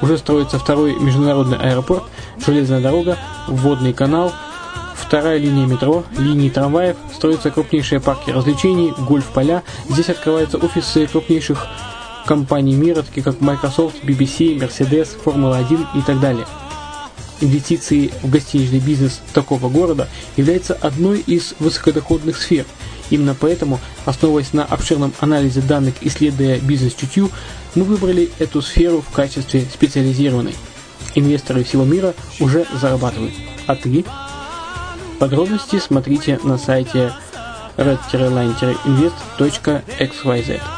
Уже строится второй международный аэропорт, железная дорога, водный канал, вторая линия метро, линии трамваев, строятся крупнейшие парки развлечений, гольф-поля, здесь открываются офисы крупнейших компаний мира, такие как Microsoft, BBC, Mercedes, Формула-1 и так далее. Инвестиции в гостиничный бизнес такого города является одной из высокодоходных сфер. Именно поэтому, основываясь на обширном анализе данных, исследуя бизнес-чутью, мы выбрали эту сферу в качестве специализированной. Инвесторы всего мира уже зарабатывают. А ты? Подробности смотрите на сайте red-line-invest.xyz.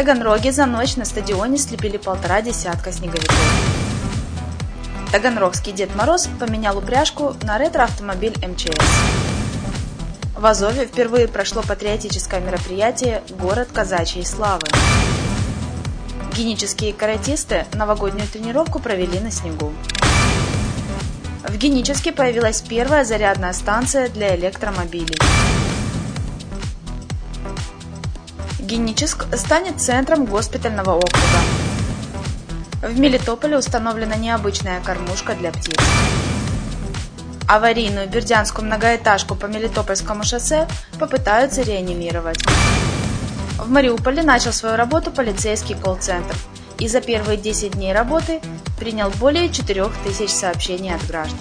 Таганроге за ночь на стадионе слепили полтора десятка снеговиков. Таганрогский Дед Мороз поменял упряжку на ретро-автомобиль МЧС. В Азове впервые прошло патриотическое мероприятие «Город казачьей славы». Генические каратисты новогоднюю тренировку провели на снегу. В Геническе появилась первая зарядная станция для электромобилей. Геническ станет центром госпитального округа. В Мелитополе установлена необычная кормушка для птиц. Аварийную бердянскую многоэтажку по Мелитопольскому шоссе попытаются реанимировать. В Мариуполе начал свою работу полицейский колл-центр и за первые 10 дней работы принял более 4000 сообщений от граждан.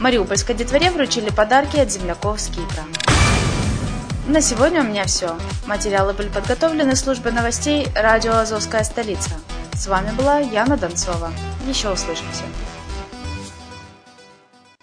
Мариупольской детворе вручили подарки от земляков с Кипра. На сегодня у меня все. Материалы были подготовлены службой новостей радио «Азовская столица». С вами была Яна Донцова. Еще услышимся.